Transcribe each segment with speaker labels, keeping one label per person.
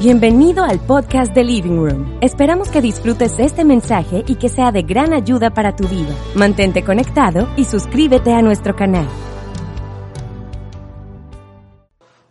Speaker 1: Bienvenido al podcast de Living Room. Esperamos que disfrutes este mensaje y que sea de gran ayuda para tu vida. Mantente conectado y suscríbete a nuestro canal.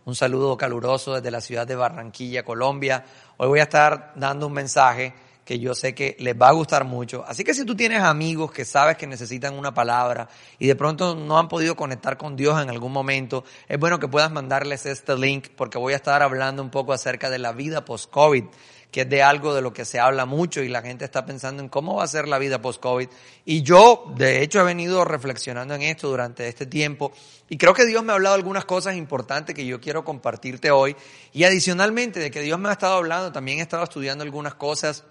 Speaker 2: Un saludo caluroso desde la ciudad de Barranquilla, Colombia. Hoy voy a estar dando un mensaje que yo sé que les va a gustar mucho. Así que si tú tienes amigos que sabes que necesitan una palabra y de pronto no han podido conectar con Dios en algún momento, es bueno que puedas mandarles este link porque voy a estar hablando un poco acerca de la vida post-COVID que es de algo de lo que se habla mucho y la gente está pensando en cómo va a ser la vida post-COVID. Y yo, de hecho, he venido reflexionando en esto durante este tiempo y creo que Dios me ha hablado algunas cosas importantes que yo quiero compartirte hoy. Y adicionalmente de que Dios me ha estado hablando, también he estado estudiando algunas cosas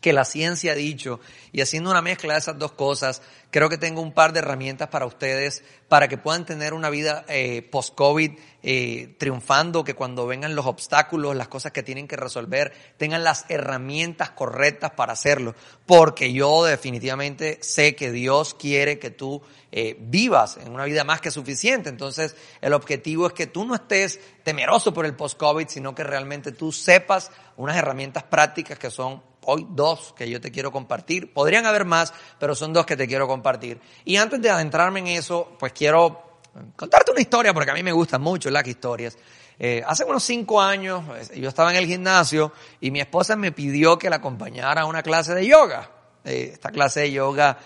Speaker 2: que la ciencia ha dicho y haciendo una mezcla de esas dos cosas, creo que tengo un par de herramientas para ustedes para que puedan tener una vida eh, post-COVID eh, triunfando, que cuando vengan los obstáculos, las cosas que tienen que resolver, tengan las herramientas correctas para hacerlo. Porque yo definitivamente sé que Dios quiere que tú eh, vivas en una vida más que suficiente. Entonces, el objetivo es que tú no estés temeroso por el post-COVID, sino que realmente tú sepas unas herramientas prácticas que son hoy dos que yo te quiero compartir. Podrían haber más, pero son dos que te quiero compartir. Y antes de adentrarme en eso, pues quiero contarte una historia, porque a mí me gustan mucho las historias. Eh, hace unos cinco años eh, yo estaba en el gimnasio y mi esposa me pidió que la acompañara a una clase de yoga. Eh, esta clase de yoga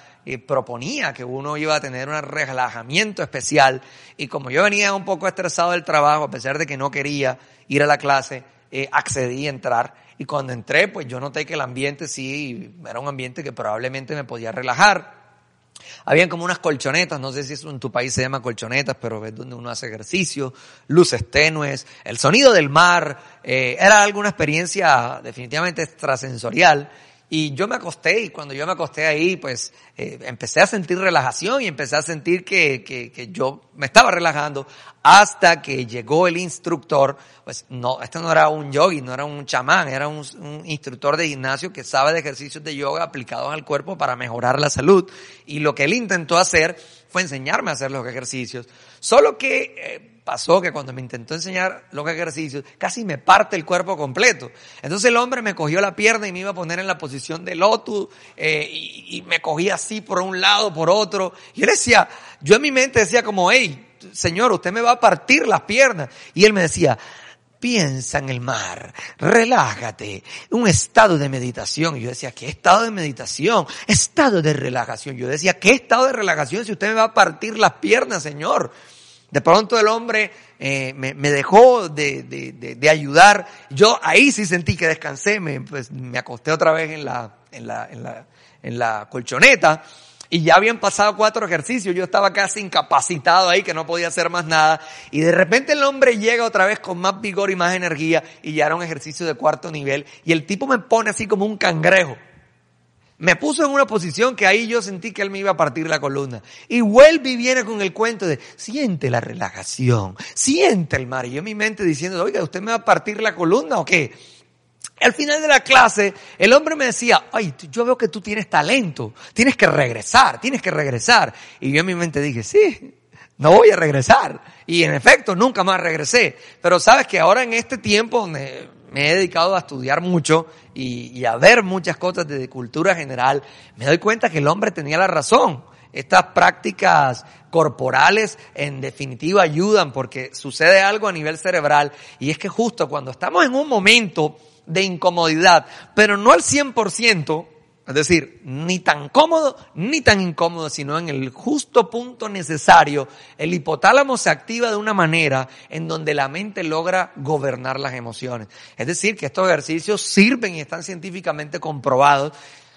Speaker 2: proponía que uno iba a tener un relajamiento especial y como yo venía un poco estresado del trabajo, a pesar de que no quería ir a la clase, accedí a entrar y cuando entré, pues yo noté que el ambiente sí era un ambiente que probablemente me podía relajar. Habían como unas colchonetas, no sé si eso en tu país se llama colchonetas, pero es donde uno hace ejercicio, luces tenues, el sonido del mar, eh, era alguna experiencia definitivamente extrasensorial y yo me acosté y cuando yo me acosté ahí, pues eh, empecé a sentir relajación y empecé a sentir que, que, que, yo me estaba relajando hasta que llegó el instructor. Pues no, este no era un yogi, no era un chamán, era un, instructor de gimnasio que sabe de ejercicios de yoga aplicados al cuerpo para mejorar la salud. Y lo que él intentó hacer fue enseñarme a hacer los ejercicios. Solo que... Eh, pasó que cuando me intentó enseñar los ejercicios, casi me parte el cuerpo completo. Entonces el hombre me cogió la pierna y me iba a poner en la posición de lotus eh, y, me cogía así por un lado, por otro. Y él decía, yo en mi mente decía como, hey, señor, usted me va a partir las piernas. Y él me decía, piensa en el mar, relájate, un estado de meditación. Y yo decía, ¿qué estado de meditación? Estado de relajación. Yo decía, ¿qué estado de relajación si usted me va a partir las piernas, Señor? De pronto el hombre eh, me, dejó de, de, de, ayudar. Yo ahí sí sentí que descansé, me, pues, me acosté otra vez en la, en, la, en, la, en la colchoneta y ya habían pasado cuatro ejercicios. Yo estaba casi incapacitado ahí, que no podía hacer más nada. Y de repente el hombre llega otra vez con más vigor y más energía y ya era un ejercicio de cuarto nivel. Y el tipo me pone así como un cangrejo me puso en una posición que ahí yo sentí que él me iba a partir la columna. Y vuelve y viene con el cuento de, siente la relajación, siente el mar. Y yo en mi mente diciendo, oiga, ¿usted me va a partir la columna o qué? Al final de la clase, el hombre me decía, ay, yo veo que tú tienes talento, tienes que regresar, tienes que regresar. Y yo en mi mente dije, sí, no voy a regresar. Y en efecto, nunca más regresé. Pero sabes que ahora en este tiempo donde me he dedicado a estudiar mucho y, a ver muchas cosas de cultura general, me doy cuenta que el hombre tenía la razón. Estas prácticas corporales en definitiva ayudan porque sucede algo a nivel cerebral y es que justo cuando estamos en un momento de incomodidad, pero no al 100%, es decir, ni tan cómodo ni tan incómodo, sino en el justo punto necesario, el hipotálamo se activa de una manera en donde la mente logra gobernar las emociones. Es decir, que estos ejercicios sirven y están científicamente comprobados.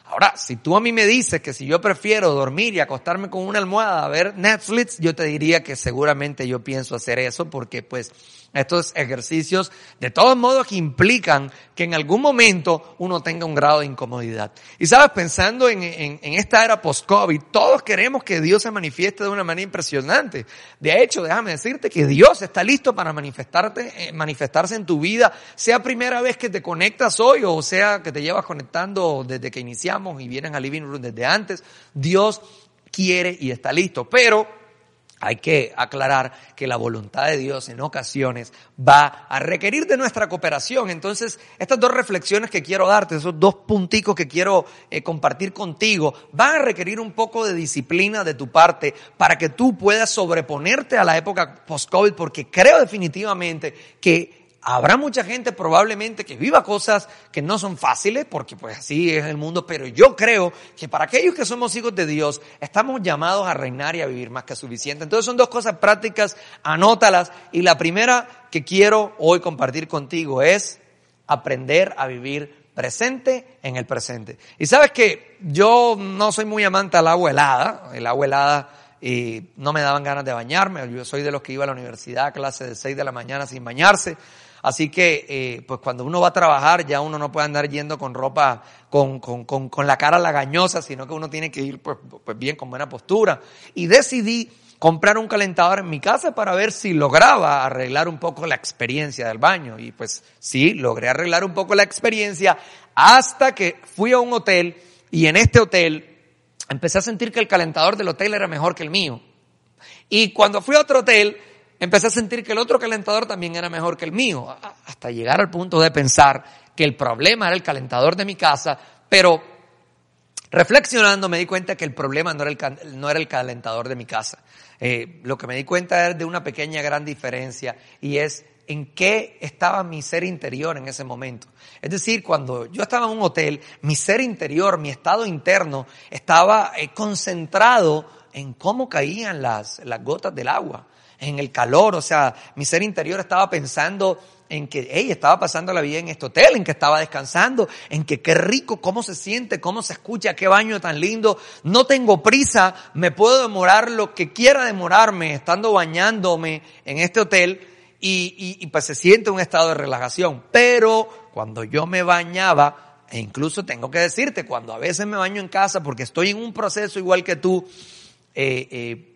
Speaker 2: Ahora, si tú a mí me dices que si yo prefiero dormir y acostarme con una almohada a ver Netflix, yo te diría que seguramente yo pienso hacer eso porque pues estos ejercicios, de todos modos, que implican que en algún momento uno tenga un grado de incomodidad. Y sabes, pensando en, en, esta era post-COVID, todos queremos que Dios se manifieste de una manera impresionante. De hecho, déjame decirte que Dios está listo para manifestarte, eh, manifestarse en tu vida, sea primera vez que te conectas hoy o sea que te llevas conectando desde que iniciamos y vienes al living room desde antes. Dios quiere y está listo. Pero hay que aclarar que la voluntad de Dios en ocasiones va a requerir de nuestra cooperación. Entonces, estas dos reflexiones que quiero darte, esos dos punticos que quiero eh, compartir contigo, van a requerir un poco de disciplina de tu parte para que tú puedas sobreponerte a la época post-COVID, porque creo definitivamente que Habrá mucha gente probablemente que viva cosas que no son fáciles, porque pues así es el mundo, pero yo creo que para aquellos que somos hijos de Dios, estamos llamados a reinar y a vivir más que suficiente. Entonces son dos cosas prácticas, anótalas. Y la primera que quiero hoy compartir contigo es aprender a vivir presente en el presente. Y sabes que yo no soy muy amante al agua helada, el agua helada y no me daban ganas de bañarme, yo soy de los que iba a la universidad clase de 6 de la mañana sin bañarse. Así que, eh, pues cuando uno va a trabajar, ya uno no puede andar yendo con ropa, con, con, con, con la cara lagañosa, sino que uno tiene que ir pues, pues bien, con buena postura. Y decidí comprar un calentador en mi casa para ver si lograba arreglar un poco la experiencia del baño. Y pues sí, logré arreglar un poco la experiencia hasta que fui a un hotel y en este hotel empecé a sentir que el calentador del hotel era mejor que el mío. Y cuando fui a otro hotel, empecé a sentir que el otro calentador también era mejor que el mío, hasta llegar al punto de pensar que el problema era el calentador de mi casa, pero reflexionando me di cuenta que el problema no era el, no era el calentador de mi casa. Eh, lo que me di cuenta es de una pequeña gran diferencia y es en qué estaba mi ser interior en ese momento. Es decir, cuando yo estaba en un hotel, mi ser interior, mi estado interno, estaba eh, concentrado en cómo caían las, las gotas del agua en el calor, o sea, mi ser interior estaba pensando en que, hey, estaba pasando la vida en este hotel, en que estaba descansando, en que qué rico, cómo se siente, cómo se escucha, qué baño tan lindo, no tengo prisa, me puedo demorar lo que quiera demorarme estando bañándome en este hotel y, y pues se siente un estado de relajación. Pero cuando yo me bañaba, e incluso tengo que decirte, cuando a veces me baño en casa porque estoy en un proceso igual que tú, eh, eh,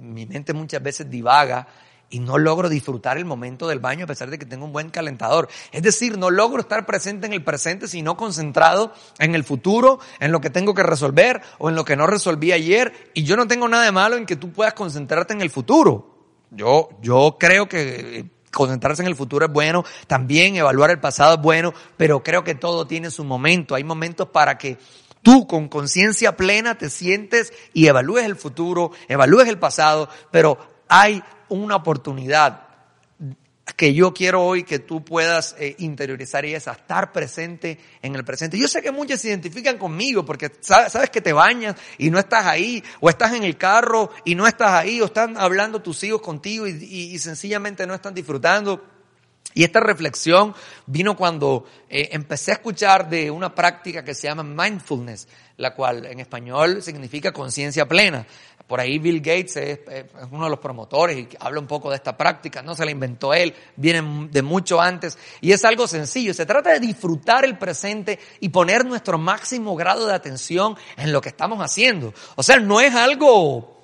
Speaker 2: mi mente muchas veces divaga y no logro disfrutar el momento del baño a pesar de que tengo un buen calentador. Es decir, no logro estar presente en el presente, sino concentrado en el futuro, en lo que tengo que resolver o en lo que no resolví ayer. Y yo no tengo nada de malo en que tú puedas concentrarte en el futuro. Yo, yo creo que concentrarse en el futuro es bueno, también evaluar el pasado es bueno, pero creo que todo tiene su momento. Hay momentos para que tú con conciencia plena te sientes y evalúes el futuro, evalúes el pasado, pero hay una oportunidad que yo quiero hoy que tú puedas eh, interiorizar y es estar presente en el presente. Yo sé que muchos se identifican conmigo porque sabes, que te bañas y no estás ahí, o estás en el carro y no estás ahí, o están hablando tus hijos contigo y sencillamente no están disfrutando. Y esta reflexión vino cuando eh, empecé a escuchar de una práctica que se llama mindfulness, la cual en español significa conciencia plena. Por ahí Bill Gates es, uno de los promotores y habla un poco de esta práctica, no se la inventó él, viene de mucho antes y es algo sencillo. Se trata de disfrutar el presente y poner nuestro máximo grado de atención en lo que estamos haciendo. O sea, no es algo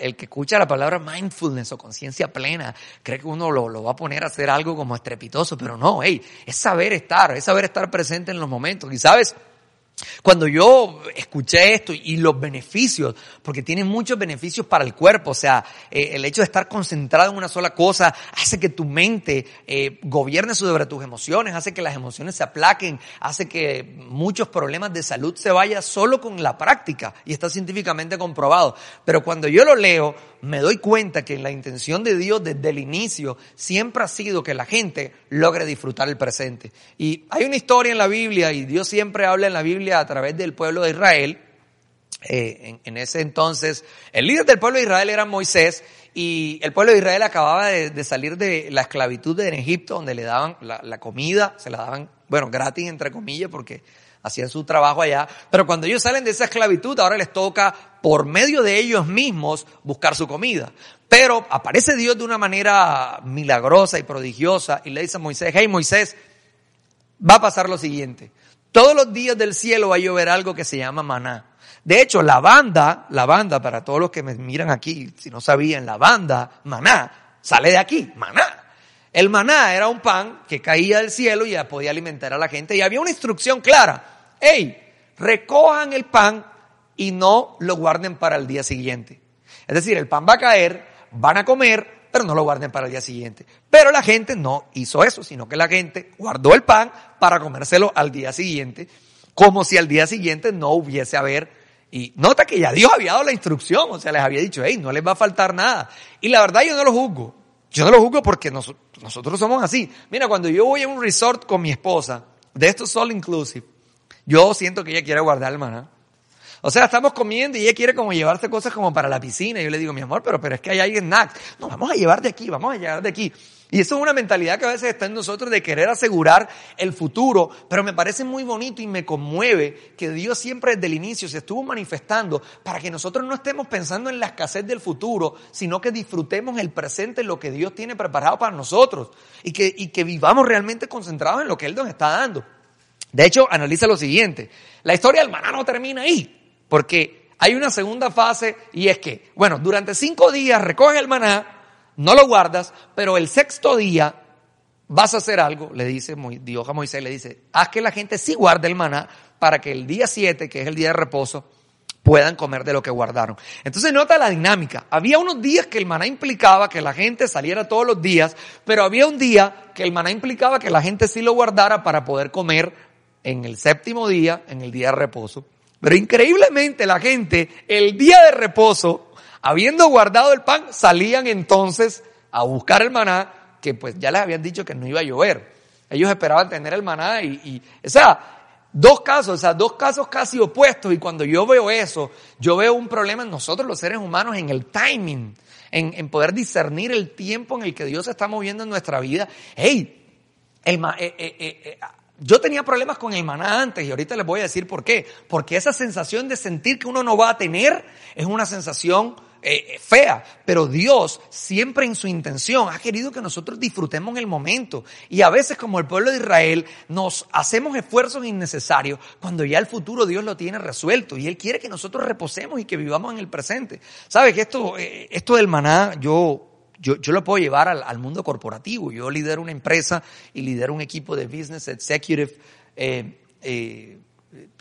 Speaker 2: el que escucha la palabra mindfulness o conciencia plena cree que uno lo, va a poner a hacer algo como estrepitoso, pero no, hey, es saber estar, es saber estar presente en los momentos. Y sabes, cuando yo escuché esto y los beneficios, porque tiene muchos beneficios para el cuerpo, o sea, eh, el hecho de estar concentrado en una sola cosa hace que tu mente eh, gobierne sobre tus emociones, hace que las emociones se aplaquen, hace que muchos problemas de salud se vayan solo con la práctica y está científicamente comprobado. Pero cuando yo lo leo, me doy cuenta que la intención de Dios desde el inicio siempre ha sido que la gente logre disfrutar el presente. Y hay una historia en la Biblia y Dios siempre habla en la Biblia a través del pueblo de Israel. Eh, en, ese entonces, el líder del pueblo de Israel era Moisés y el pueblo de Israel acababa de, salir de la esclavitud en Egipto, donde le daban la, la comida, se la daban, bueno, gratis entre comillas, porque hacían su trabajo allá, pero cuando ellos salen de esa esclavitud, ahora les toca por medio de ellos mismos buscar su comida. Pero aparece Dios de una manera milagrosa y prodigiosa y le dice a Moisés, hey Moisés, va a pasar lo siguiente. Todos los días del cielo va a llover algo que se llama maná. De hecho, la banda, la banda, para todos los que me miran aquí, si no sabían, la banda, maná, sale de aquí, maná. El maná era un pan que caía del cielo y ya podía alimentar a la gente y había una instrucción clara. Hey, recojan el pan y no lo guarden para el día siguiente. Es decir, el pan va a caer, van a comer, pero no lo guarden para el día siguiente. Pero la gente no hizo eso, sino que la gente guardó el pan para comérselo al día siguiente, como si al día siguiente no hubiese haber. Y nota que ya Dios había dado la instrucción, o sea, les había dicho, hey, no les va a faltar nada. Y la verdad yo no lo juzgo. Yo no lo juzgo porque nosotros somos así. Mira, cuando yo voy a un resort con mi esposa, de estos all inclusive, yo siento que ella quiere guardar el maná. O sea, estamos comiendo y ella quiere como llevarse cosas como para la piscina. Yo le digo, mi amor, pero, pero es que hay alguien snacks. No, vamos a llevar de aquí, vamos a llevar de aquí. Y eso es una mentalidad que a veces está en nosotros de querer asegurar el futuro, pero me parece muy bonito y me conmueve que Dios siempre desde el inicio se estuvo manifestando para que nosotros no estemos pensando en la escasez del futuro, sino que disfrutemos el presente, lo que Dios tiene preparado para nosotros y que, y que vivamos realmente concentrados en lo que Él nos está dando. De hecho, analiza lo siguiente, la historia del maná no termina ahí. Porque hay una segunda fase y es que, bueno, durante cinco días recoges el maná, no lo guardas, pero el sexto día vas a hacer algo, le dice Dios a Moisés, le dice, haz que la gente sí guarde el maná para que el día siete, que es el día de reposo, puedan comer de lo que guardaron. Entonces nota la dinámica. Había unos días que el maná implicaba que la gente saliera todos los días, pero había un día que el maná implicaba que la gente sí lo guardara para poder comer en el séptimo día, en el día de reposo. Pero increíblemente la gente, el día de reposo, habiendo guardado el pan, salían entonces a buscar el maná, que pues ya les habían dicho que no iba a llover. Ellos esperaban tener el maná y, o sea, dos casos, o sea, dos casos casi opuestos. Y cuando yo veo eso, yo veo un problema en nosotros los seres humanos, en el timing, en, en poder discernir el tiempo en el que Dios está moviendo en nuestra vida. Hey, el, eh, eh, eh, yo tenía problemas con el maná antes y ahorita les voy a decir por qué. Porque esa sensación de sentir que uno no va a tener es una sensación eh, fea. Pero Dios siempre en su intención ha querido que nosotros disfrutemos el momento. Y a veces como el pueblo de Israel nos hacemos esfuerzos innecesarios cuando ya el futuro Dios lo tiene resuelto. Y Él quiere que nosotros reposemos y que vivamos en el presente. ¿Sabes que esto, eh, esto del maná yo yo, yo lo puedo llevar al, al, mundo corporativo. Yo lidero una empresa y lidero un equipo de business executive. Eh, eh,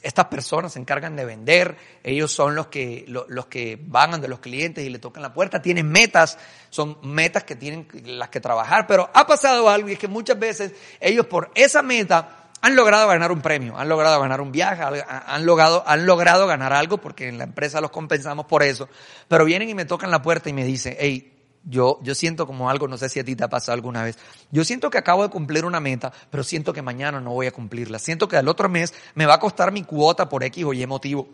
Speaker 2: estas personas se encargan de vender, ellos son los que, los, que van ante los clientes y le tocan la puerta, tienen metas, son metas que tienen las que trabajar, pero ha pasado algo y es que muchas veces ellos por esa meta han logrado ganar un premio, han logrado ganar un viaje, han logrado, han logrado ganar algo porque en la empresa los compensamos por eso, pero vienen y me tocan la puerta y me dicen, hey, yo, yo siento como algo, no sé si a ti te ha pasado alguna vez. Yo siento que acabo de cumplir una meta, pero siento que mañana no voy a cumplirla. Siento que al otro mes me va a costar mi cuota por X o Y motivo.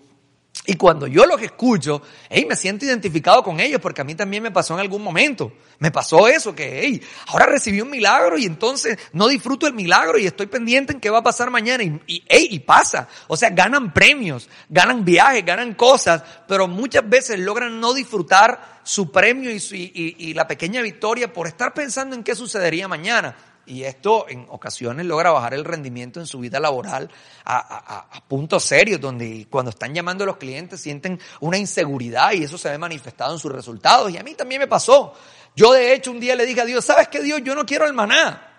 Speaker 2: Y cuando yo los escucho, hey, me siento identificado con ellos porque a mí también me pasó en algún momento. Me pasó eso, que hey, ahora recibí un milagro y entonces no disfruto el milagro y estoy pendiente en qué va a pasar mañana. Y, y, hey, y pasa. O sea, ganan premios, ganan viajes, ganan cosas, pero muchas veces logran no disfrutar su premio y, y, y la pequeña victoria por estar pensando en qué sucedería mañana. Y esto en ocasiones logra bajar el rendimiento en su vida laboral a, a, puntos serios, donde cuando están llamando a los clientes sienten una inseguridad y eso se ve manifestado en sus resultados. Y a mí también me pasó. Yo de hecho un día le dije a Dios, ¿sabes qué Dios? Yo no quiero el maná.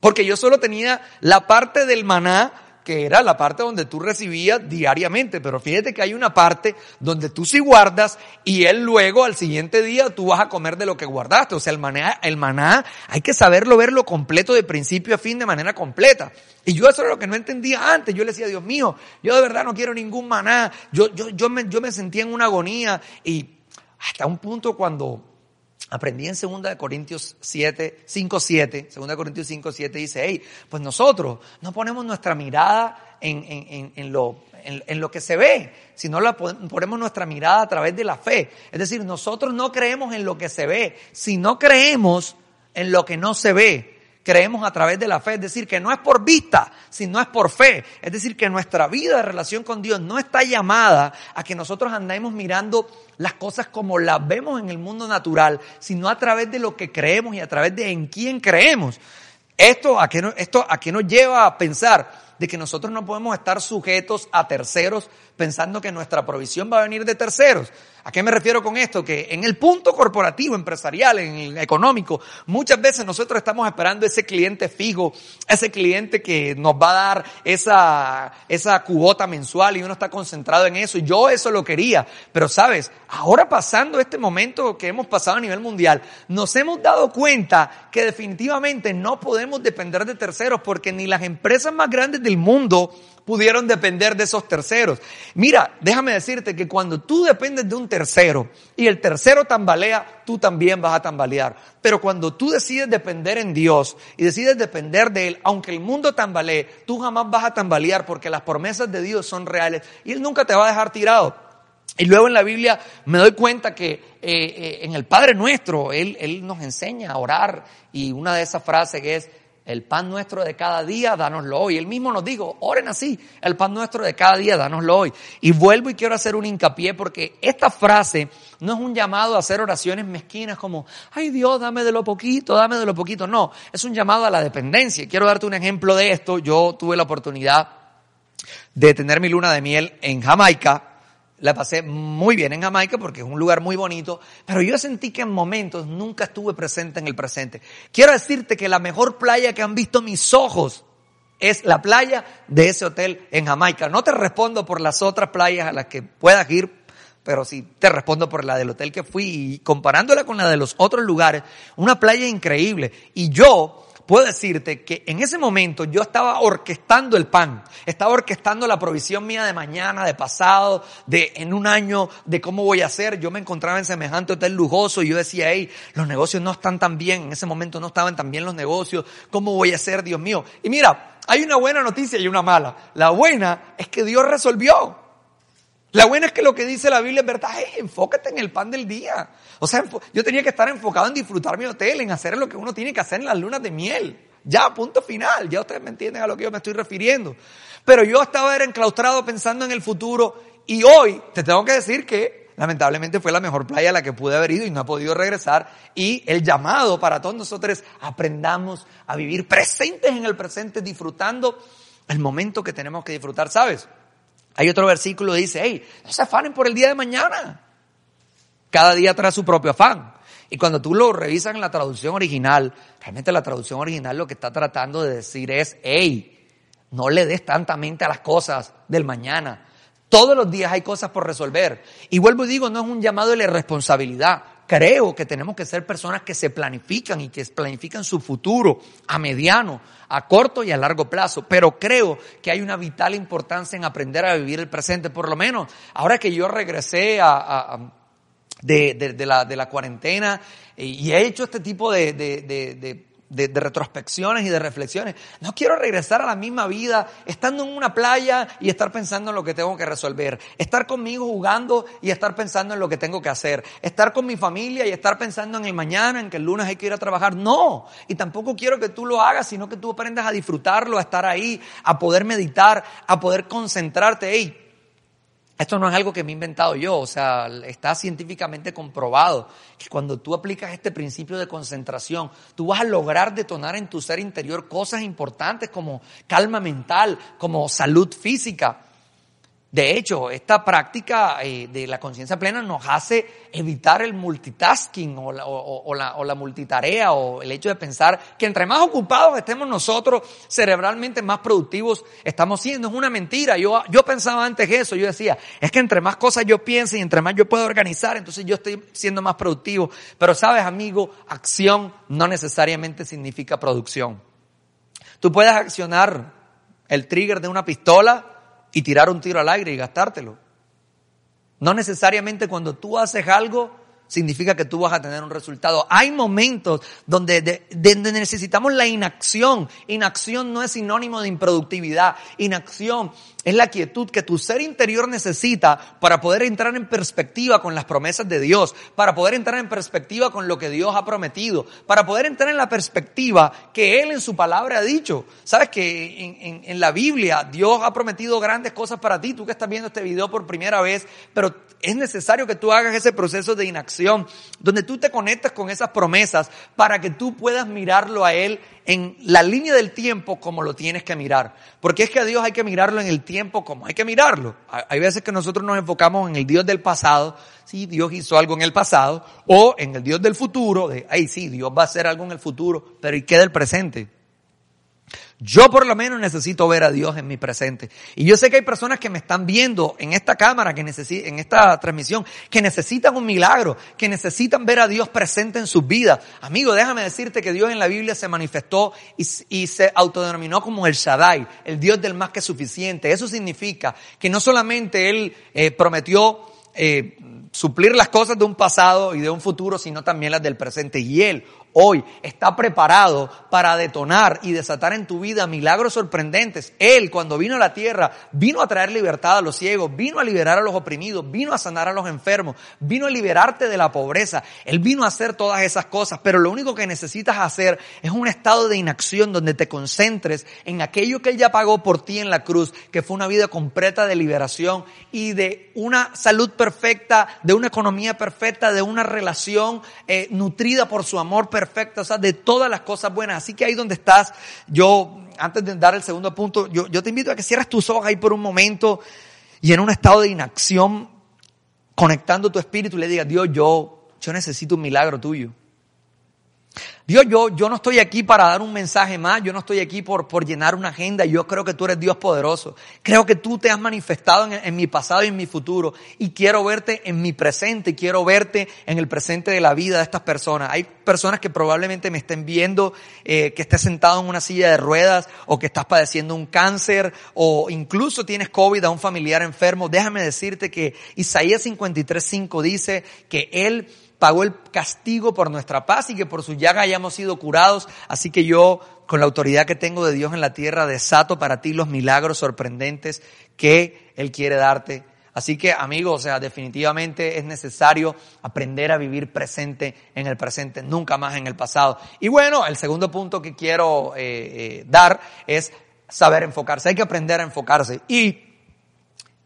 Speaker 2: Porque yo solo tenía la parte del maná que era la parte donde tú recibías diariamente, pero fíjate que hay una parte donde tú sí guardas y él luego al siguiente día tú vas a comer de lo que guardaste. O sea, el maná, el maná hay que saberlo verlo completo de principio a fin de manera completa. Y yo eso era lo que no entendía antes. Yo le decía, Dios mío, yo de verdad no quiero ningún maná. Yo, yo, yo, me, yo me sentía en una agonía y hasta un punto cuando Aprendí en 2 Corintios 7, 5, 7, 2 Corintios 5, 7 dice, hey, pues nosotros no ponemos nuestra mirada en, en, en, lo, en, lo que se ve, sino la ponemos nuestra mirada a través de la fe. Es decir, nosotros no creemos en lo que se ve, sino creemos en lo que no se ve creemos a través de la fe. Es decir, que no es por vista, sino es por fe. Es decir, que nuestra vida de relación con Dios no está llamada a que nosotros andemos mirando las cosas como las vemos en el mundo natural, sino a través de lo que creemos y a través de en quién creemos. Esto a qué, esto a qué nos lleva a pensar de que nosotros no podemos estar sujetos a terceros pensando que nuestra provisión va a venir de terceros. ¿A qué me refiero con esto? Que en el punto corporativo, empresarial, en el económico, muchas veces nosotros estamos esperando ese cliente fijo, ese cliente que nos va a dar esa, esa cubota mensual y uno está concentrado en eso. Y yo eso lo quería. Pero sabes, ahora pasando este momento que hemos pasado a nivel mundial, nos hemos dado cuenta que definitivamente no podemos depender de terceros porque ni las empresas más grandes del mundo pudieron depender de esos terceros. Mira, déjame decirte que cuando tú dependes de un tercero y el tercero tambalea, tú también vas a tambalear. Pero cuando tú decides depender en Dios y decides depender de Él, aunque el mundo tambalee, tú jamás vas a tambalear porque las promesas de Dios son reales y Él nunca te va a dejar tirado. Y luego en la Biblia me doy cuenta que eh, eh, en el Padre Nuestro, él, él nos enseña a orar y una de esas frases es, el pan nuestro de cada día, dánoslo hoy. Él mismo nos dijo, oren así, el pan nuestro de cada día, dánoslo hoy. Y vuelvo y quiero hacer un hincapié porque esta frase no es un llamado a hacer oraciones mezquinas como, ay Dios, dame de lo poquito, dame de lo poquito. No, es un llamado a la dependencia. Quiero darte un ejemplo de esto. Yo tuve la oportunidad de tener mi luna de miel en Jamaica la pasé muy bien en Jamaica porque es un lugar muy bonito, pero yo sentí que en momentos nunca estuve presente en el presente. Quiero decirte que la mejor playa que han visto mis ojos es la playa de ese hotel en Jamaica. No te respondo por las otras playas a las que puedas ir, pero sí te respondo por la del hotel que fui y comparándola con la de los otros lugares, una playa increíble. Y yo puedo decirte que en ese momento yo estaba orquestando el pan, estaba orquestando la provisión mía de mañana, de pasado, de en un año, de cómo voy a hacer. Yo me encontraba en semejante hotel lujoso y yo decía, hey, los negocios no están tan bien, en ese momento no estaban tan bien los negocios, ¿cómo voy a hacer, Dios mío? Y mira, hay una buena noticia y una mala. La buena es que Dios resolvió. La buena es que lo que dice la Biblia es verdad. enfócate en el pan del día. O sea, yo tenía que estar enfocado en disfrutar mi hotel, en hacer lo que uno tiene que hacer en las lunas de miel. Ya, punto final. Ya ustedes me entienden a lo que yo me estoy refiriendo. Pero yo estaba enclaustrado pensando en el futuro y hoy te tengo que decir que lamentablemente fue la mejor playa a la que pude haber ido y no ha podido regresar. Y el llamado para todos nosotros es aprendamos a vivir presentes en el presente, disfrutando el momento que tenemos que disfrutar, ¿sabes? Hay otro versículo que dice, hey, no se afanen por el día de mañana. Cada día trae su propio afán. Y cuando tú lo revisas en la traducción original, realmente la traducción original lo que está tratando de decir es, hey, no le des tanta mente a las cosas del mañana. Todos los días hay cosas por resolver. Y vuelvo y digo, no es un llamado de la responsabilidad creo que tenemos que ser personas que se planifican y que planifican su futuro a mediano, a corto y a largo plazo. Pero creo que hay una vital importancia en aprender a vivir el presente. Por lo menos, ahora que yo regresé a, de, la, de, la, cuarentena y he hecho este tipo de de, retrospecciones y de reflexiones. No quiero regresar a la misma vida estando en una playa y estar pensando en lo que tengo que resolver. Estar conmigo jugando y estar pensando en lo que tengo que hacer. Estar con mi familia y estar pensando en el mañana, en que el lunes hay que ir a trabajar. No. Y tampoco quiero que tú lo hagas, sino que tú aprendas a disfrutarlo, a estar ahí, a poder meditar, a poder concentrarte. Hey, esto no es algo que me he inventado yo, o sea, está científicamente comprobado que cuando tú aplicas este principio de concentración, tú vas a lograr detonar en tu ser interior cosas importantes como calma mental, como salud física. De hecho, esta práctica eh, de la conciencia plena nos hace evitar el multitasking o la, multitarea o el hecho de pensar que entre más ocupados estemos nosotros, cerebralmente más productivos estamos siendo. Es una mentira. Yo, yo pensaba antes eso. Yo decía, es que entre más cosas yo piense y entre más yo puedo organizar, entonces yo estoy siendo más productivo. Pero sabes, amigo, acción no necesariamente significa producción. Tú puedes accionar el trigger de una pistola y tirar un tiro al aire y gastártelo. No necesariamente cuando tú haces algo significa que tú vas a tener un resultado. Hay momentos donde, necesitamos la inacción. Inacción no es sinónimo de improductividad. Inacción es la quietud que tu ser interior necesita para poder entrar en perspectiva con las promesas de Dios, para poder entrar en perspectiva con lo que Dios ha prometido, para poder entrar en la perspectiva que Él en su palabra ha dicho. Sabes que en, en la Biblia Dios ha prometido grandes cosas para ti, tú que estás viendo este video por primera vez, pero es necesario que tú hagas ese proceso de inacción donde tú te conectas con esas promesas para que tú puedas mirarlo a Él en la línea del tiempo como lo tienes que mirar. Porque es que a Dios hay que mirarlo en el tiempo como hay que mirarlo. Hay veces que nosotros nos enfocamos en el Dios del pasado, si Dios hizo algo en el pasado, o en el Dios del futuro, de, ay, sí, Dios va a hacer algo en el futuro, pero ¿y qué del presente? Yo por lo menos necesito ver a Dios en mi presente. Y yo sé que hay personas que me están viendo en esta cámara, que en esta transmisión, que necesitan un milagro, que necesitan ver a Dios presente en sus vidas. Amigo, déjame decirte que Dios en la Biblia se manifestó y, se autodenominó como el Shaddai, el Dios del más que suficiente. Eso significa que no solamente Él eh, prometió eh, suplir las cosas de un pasado y de un futuro, sino también las del presente. Y Él hoy está preparado para detonar y desatar en tu vida milagros sorprendentes. Él, cuando vino a la tierra, vino a traer libertad a los ciegos, vino a liberar a los oprimidos, vino a sanar a los enfermos, vino a liberarte de la pobreza. Él vino a hacer todas esas cosas, pero lo único que necesitas hacer es un estado de inacción donde te concentres en aquello que Él ya pagó por ti en la cruz, que fue una vida completa de liberación y de una salud perfecta, de una economía perfecta, de una relación eh, nutrida por su amor perfecta, o sea, de todas las cosas buenas. Así que ahí donde estás, yo, antes de dar el segundo punto, yo, yo te invito a que cierres tus ojos ahí por un momento y en un estado de inacción, conectando tu espíritu le digas, Dios, yo, yo necesito un milagro tuyo. Dios, yo, yo no estoy aquí para dar un mensaje más, yo no estoy aquí por, por llenar una agenda, yo creo que tú eres Dios poderoso. Creo que tú te has manifestado en, en mi pasado y en mi futuro y quiero verte en mi presente, quiero verte en el presente de la vida de estas personas. Hay personas que probablemente me estén viendo, eh, que estés sentado en una silla de ruedas o que estás padeciendo un cáncer o incluso tienes COVID a un familiar enfermo. Déjame decirte que Isaías 53.5 dice que Él pagó el castigo por nuestra paz y que por su llaga hayamos sido curados. Así que yo, con la autoridad que tengo de Dios en la tierra, desato para ti los milagros sorprendentes que Él quiere darte. Así que, amigos, sea, definitivamente es necesario aprender a vivir presente en el presente, nunca más en el pasado. Y bueno, el segundo punto que quiero eh, eh, dar es saber enfocarse. Hay que aprender a enfocarse. Y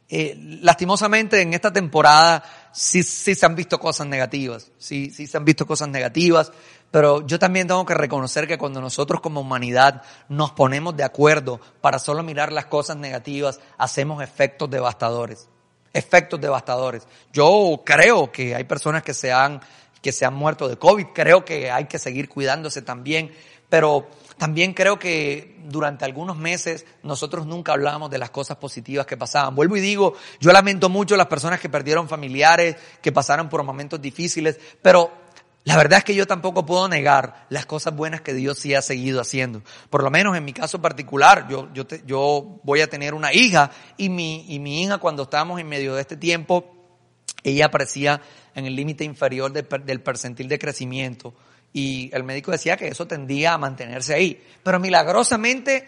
Speaker 2: eh, lastimosamente en esta temporada sí, sí se han visto cosas negativas, sí, sí se han visto cosas negativas, pero yo también tengo que reconocer que cuando nosotros como humanidad nos ponemos de acuerdo para solo mirar las cosas negativas, hacemos efectos devastadores, efectos devastadores. Yo creo que hay personas que se han, que se han muerto de COVID, creo que hay que seguir cuidándose también, pero también creo que durante algunos meses nosotros nunca hablábamos de las cosas positivas que pasaban. Vuelvo y digo, yo lamento mucho las personas que perdieron familiares, que pasaron por momentos difíciles, pero la verdad es que yo tampoco puedo negar las cosas buenas que Dios sí ha seguido haciendo. Por lo menos en mi caso particular, yo, yo, yo voy a tener una hija y mi, y mi hija cuando estábamos en medio de este tiempo, ella aparecía en el límite inferior del percentil de crecimiento y el médico decía que eso tendía a mantenerse ahí. Pero milagrosamente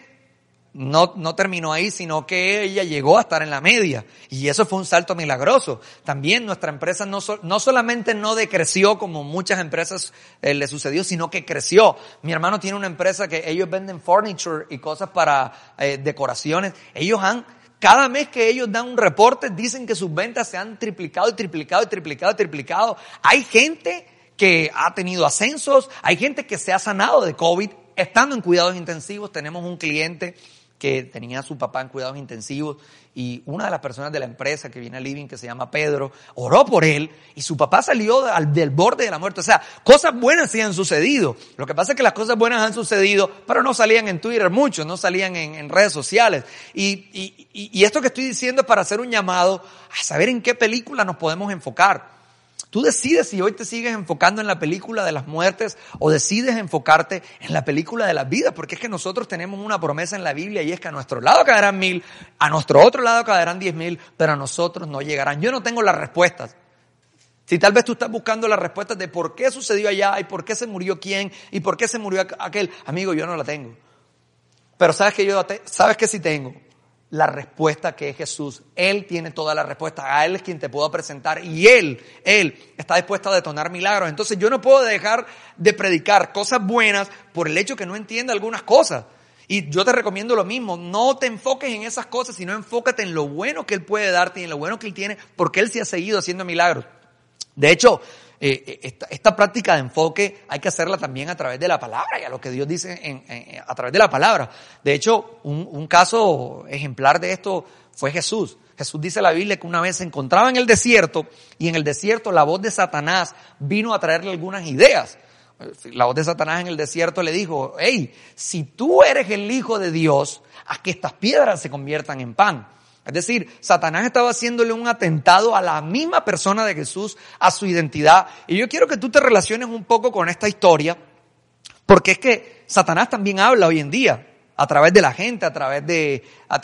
Speaker 2: no, no terminó ahí, sino que ella llegó a estar en la media. Y eso fue un salto milagroso. También nuestra empresa no, no solamente no decreció como muchas empresas eh, le sucedió, sino que creció. Mi hermano tiene una empresa que ellos venden furniture y cosas para eh, decoraciones. Ellos han cada mes que ellos dan un reporte, dicen que sus ventas se han triplicado y triplicado y triplicado y triplicado. Hay gente que ha tenido ascensos, hay gente que se ha sanado de COVID estando en cuidados intensivos. Tenemos un cliente que tenía a su papá en cuidados intensivos y una de las personas de la empresa que viene a Living, que se llama Pedro, oró por él y su papá salió del borde de la muerte. O sea, cosas buenas sí han sucedido. Lo que pasa es que las cosas buenas han sucedido, pero no salían en Twitter mucho, no salían en, redes sociales. Y, y, esto que estoy diciendo es para hacer un llamado a saber en qué película nos podemos enfocar. Tú decides si hoy te sigues enfocando en la película de las muertes o decides enfocarte en la película de las vidas, porque es que nosotros tenemos una promesa en la Biblia y es que a nuestro lado caerán mil, a nuestro otro lado caerán diez mil, pero a nosotros no llegarán. Yo no tengo las respuestas. Si tal vez tú estás buscando las respuestas de por qué sucedió allá y por qué se murió quién y por qué se murió aquel, amigo, yo no la tengo. Pero sabes que yo, sabes que sí tengo la respuesta que es Jesús. Él tiene toda la respuesta. A Él es quien te puedo presentar. Y Él, Él está dispuesto a detonar milagros. Entonces yo no puedo dejar de predicar cosas buenas por el hecho que no entienda algunas cosas. Y yo te recomiendo lo mismo. No te enfoques en esas cosas, sino enfócate en lo bueno que Él puede darte y en lo bueno que Él tiene, porque Él sí ha seguido haciendo milagros. De hecho, eh, esta, esta, práctica de enfoque hay que hacerla también a través de la palabra y a lo que Dios dice a través de la palabra. De hecho, un, un, caso ejemplar de esto fue Jesús. Jesús dice en la Biblia que una vez se encontraba en el desierto y en el desierto la voz de Satanás vino a traerle algunas ideas. La voz de Satanás en el desierto le dijo, hey, si tú eres el Hijo de Dios, haz que estas piedras se conviertan en pan. Es decir, Satanás estaba haciéndole un atentado a la misma persona de Jesús, a su identidad. Y yo quiero que tú te relaciones un poco con esta historia, porque es que Satanás también habla hoy en día, a través de la gente, a través de, a,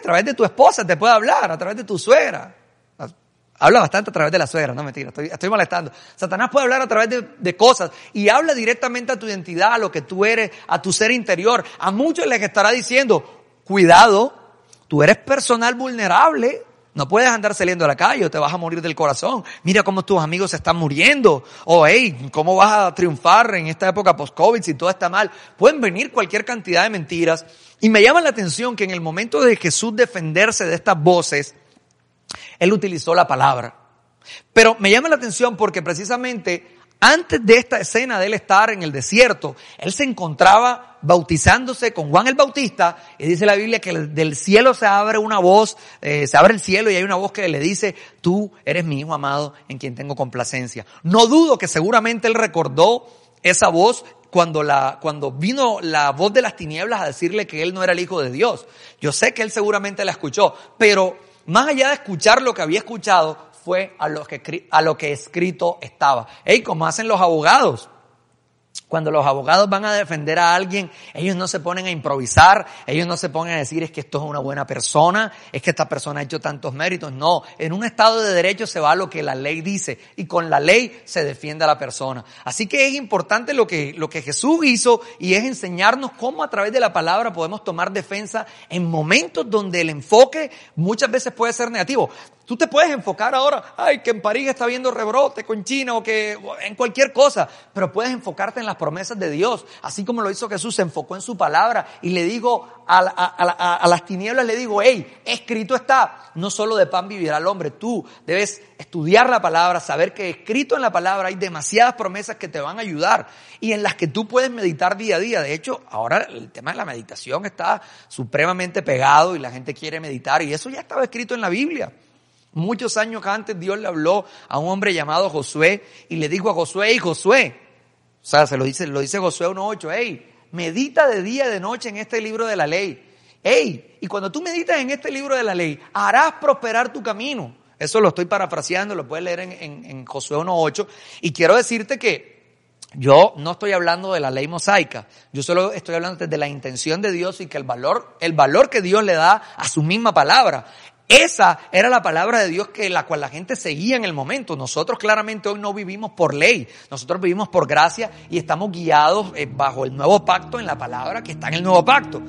Speaker 2: través de tu esposa te puede hablar, a través de tu suegra. Habla bastante a través de la suegra, no mentira, estoy, estoy molestando. Satanás puede hablar a través de, cosas y habla directamente a tu identidad, a lo que tú eres, a tu ser interior. A muchos les estará diciendo, cuidado, Tú eres personal vulnerable. No puedes andar saliendo a la calle o te vas a morir del corazón. Mira cómo tus amigos se están muriendo. O, hey, ¿cómo vas a triunfar en esta época post-COVID si todo está mal? Pueden venir cualquier cantidad de mentiras. Y me llama la atención que en el momento de Jesús defenderse de estas voces, Él utilizó la palabra. Pero me llama la atención porque precisamente antes de esta escena de él estar en el desierto, él se encontraba bautizándose con Juan el Bautista y dice la Biblia que del cielo se abre una voz, eh, se abre el cielo y hay una voz que le dice, tú eres mi hijo amado en quien tengo complacencia. No dudo que seguramente él recordó esa voz cuando la, cuando vino la voz de las tinieblas a decirle que él no era el hijo de Dios. Yo sé que él seguramente la escuchó, pero más allá de escuchar lo que había escuchado, fue a lo que, a lo que escrito estaba. Ey, como hacen los abogados. Cuando los abogados van a defender a alguien, ellos no se ponen a improvisar, ellos no se ponen a decir es que esto es una buena persona, es que esta persona ha hecho tantos méritos. No, en un Estado de Derecho se va a lo que la ley dice y con la ley se defiende a la persona. Así que es importante lo que, lo que Jesús hizo y es enseñarnos cómo a través de la palabra podemos tomar defensa en momentos donde el enfoque muchas veces puede ser negativo. Tú te puedes enfocar ahora, ay, que en París está viendo rebrote con China o que en cualquier cosa, pero puedes enfocarte en las promesas de Dios, así como lo hizo Jesús, se enfocó en su palabra y le digo a, las tinieblas, le digo, hey, escrito está, no solo de pan vivirá el hombre, tú debes estudiar la palabra, saber que escrito en la palabra hay demasiadas promesas que te van a ayudar y en las que tú puedes meditar día a día. De hecho, ahora el tema de la meditación está supremamente pegado y la gente quiere meditar y eso ya estaba escrito en la Biblia. Muchos años antes Dios le habló a un hombre llamado Josué y le dijo a Josué, hey Josué, o sea, se lo dice, lo dice Josué 1.8, hey, medita de día y de noche en este libro de la ley. Hey, y cuando tú meditas en este libro de la ley, harás prosperar tu camino. Eso lo estoy parafraseando, lo puedes leer en, en, en Josué 1.8. Y quiero decirte que yo no estoy hablando de la ley mosaica, yo solo estoy hablando de la intención de Dios y que el valor, el valor que Dios le da a su misma palabra. Esa era la palabra de Dios que la cual la gente seguía en el momento. Nosotros claramente hoy no vivimos por ley, nosotros vivimos por gracia y estamos guiados eh, bajo el nuevo pacto en la palabra que está en el nuevo pacto.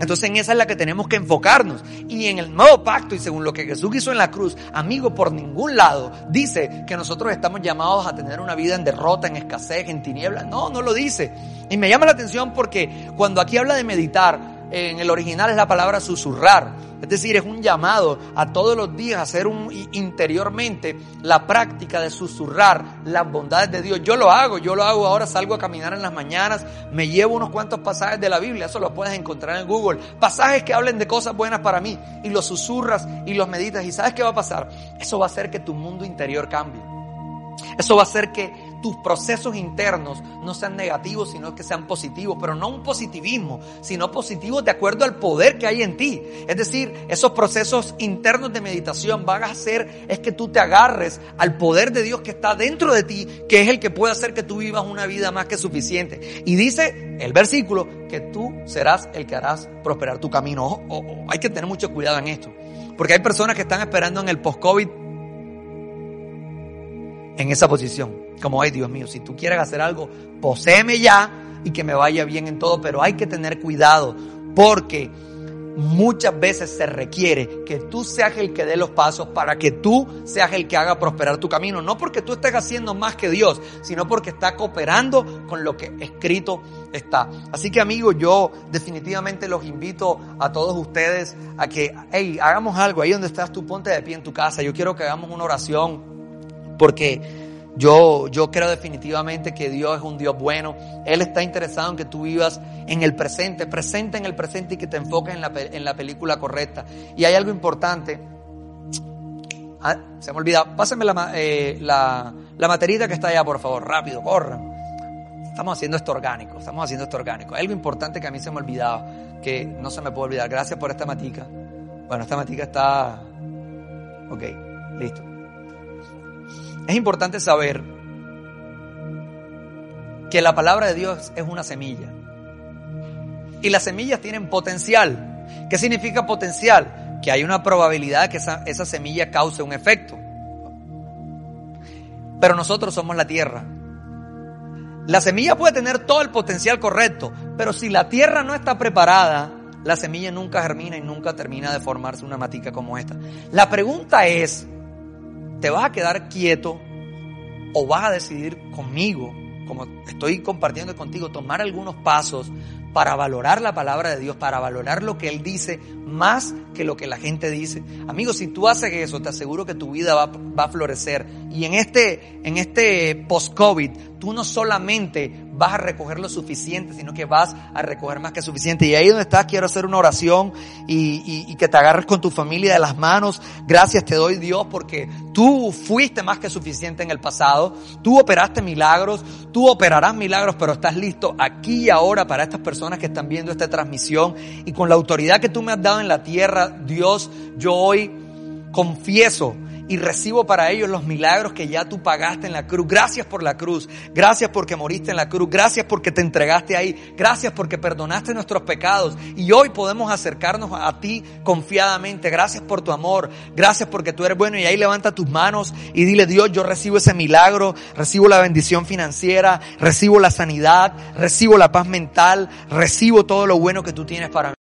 Speaker 2: Entonces en esa es la que tenemos que enfocarnos. Y en el nuevo pacto y según lo que Jesús hizo en la cruz, amigo, por ningún lado dice que nosotros estamos llamados a tener una vida en derrota, en escasez, en tinieblas. No, no lo dice. Y me llama la atención porque cuando aquí habla de meditar, en el original es la palabra susurrar. Es decir, es un llamado a todos los días hacer un, interiormente la práctica de susurrar las bondades de Dios. Yo lo hago, yo lo hago ahora, salgo a caminar en las mañanas, me llevo unos cuantos pasajes de la Biblia, eso lo puedes encontrar en Google. Pasajes que hablen de cosas buenas para mí y los susurras y los meditas y ¿sabes qué va a pasar? Eso va a hacer que tu mundo interior cambie. Eso va a hacer que tus procesos internos no sean negativos, sino que sean positivos, pero no un positivismo, sino positivos de acuerdo al poder que hay en ti. Es decir, esos procesos internos de meditación van a hacer es que tú te agarres al poder de Dios que está dentro de ti, que es el que puede hacer que tú vivas una vida más que suficiente. Y dice el versículo que tú serás el que harás prosperar tu camino. hay que tener mucho cuidado en esto, porque hay personas que están esperando en el post-COVID en esa posición. Como, ay Dios mío, si tú quieres hacer algo, poséeme ya y que me vaya bien en todo, pero hay que tener cuidado porque muchas veces se requiere que tú seas el que dé los pasos para que tú seas el que haga prosperar tu camino. No porque tú estés haciendo más que Dios, sino porque está cooperando con lo que escrito está. Así que amigos, yo definitivamente los invito a todos ustedes a que, hey, hagamos algo ahí donde estás tú, ponte de pie en tu casa. Yo quiero que hagamos una oración porque Yo, yo creo definitivamente que Dios es un Dios bueno. Él está interesado en que tú vivas en el presente, presente en el presente y que te enfoques en la, en la película correcta. Y hay algo importante. Ah, se me olvida. Pásenme la, eh, la, la materita que está allá, por favor. Rápido, corran. Estamos haciendo esto orgánico, estamos haciendo esto orgánico. Hay algo importante que a mí se me olvidaba, que no se me puede olvidar. Gracias por esta matica. Bueno, esta matica está... Ok, listo. Es importante saber que la palabra de Dios es una semilla. Y las semillas tienen potencial. ¿Qué significa potencial? Que hay una probabilidad de que esa, esa semilla cause un efecto. Pero nosotros somos la tierra. La semilla puede tener todo el potencial correcto, pero si la tierra no está preparada, la semilla nunca germina y nunca termina de formarse una matica como esta. La pregunta es, ¿te vas a quedar quieto o vas a decidir conmigo, como estoy compartiendo contigo, tomar algunos pasos para valorar la palabra de Dios, para valorar lo que Él dice más que lo que la gente dice. Amigos, si tú haces eso, te aseguro que tu vida va, va a florecer. Y en este, en este post-COVID, tú no solamente vas a recoger lo suficiente, sino que vas a recoger más que suficiente. Y ahí donde estás, quiero hacer una oración y, que te agarres con tu familia de las manos. Gracias te doy Dios porque tú fuiste más que suficiente en el pasado. Tú operaste milagros, tú operarás milagros, pero estás listo aquí y ahora para estas personas que están viendo esta transmisión. Y con la autoridad que tú me has dado en la tierra, Dios, yo hoy confieso y recibo para ellos los milagros que ya tú pagaste en la cruz. Gracias por la cruz. Gracias porque moriste en la cruz. Gracias porque te entregaste ahí. Gracias porque perdonaste nuestros pecados. Y hoy podemos acercarnos a ti confiadamente. Gracias por tu amor. Gracias porque tú eres bueno. Y ahí levanta tus manos y dile, Dios, yo recibo ese milagro. Recibo la bendición financiera. Recibo la sanidad. Recibo la paz mental. Recibo todo lo bueno que tú tienes para mí.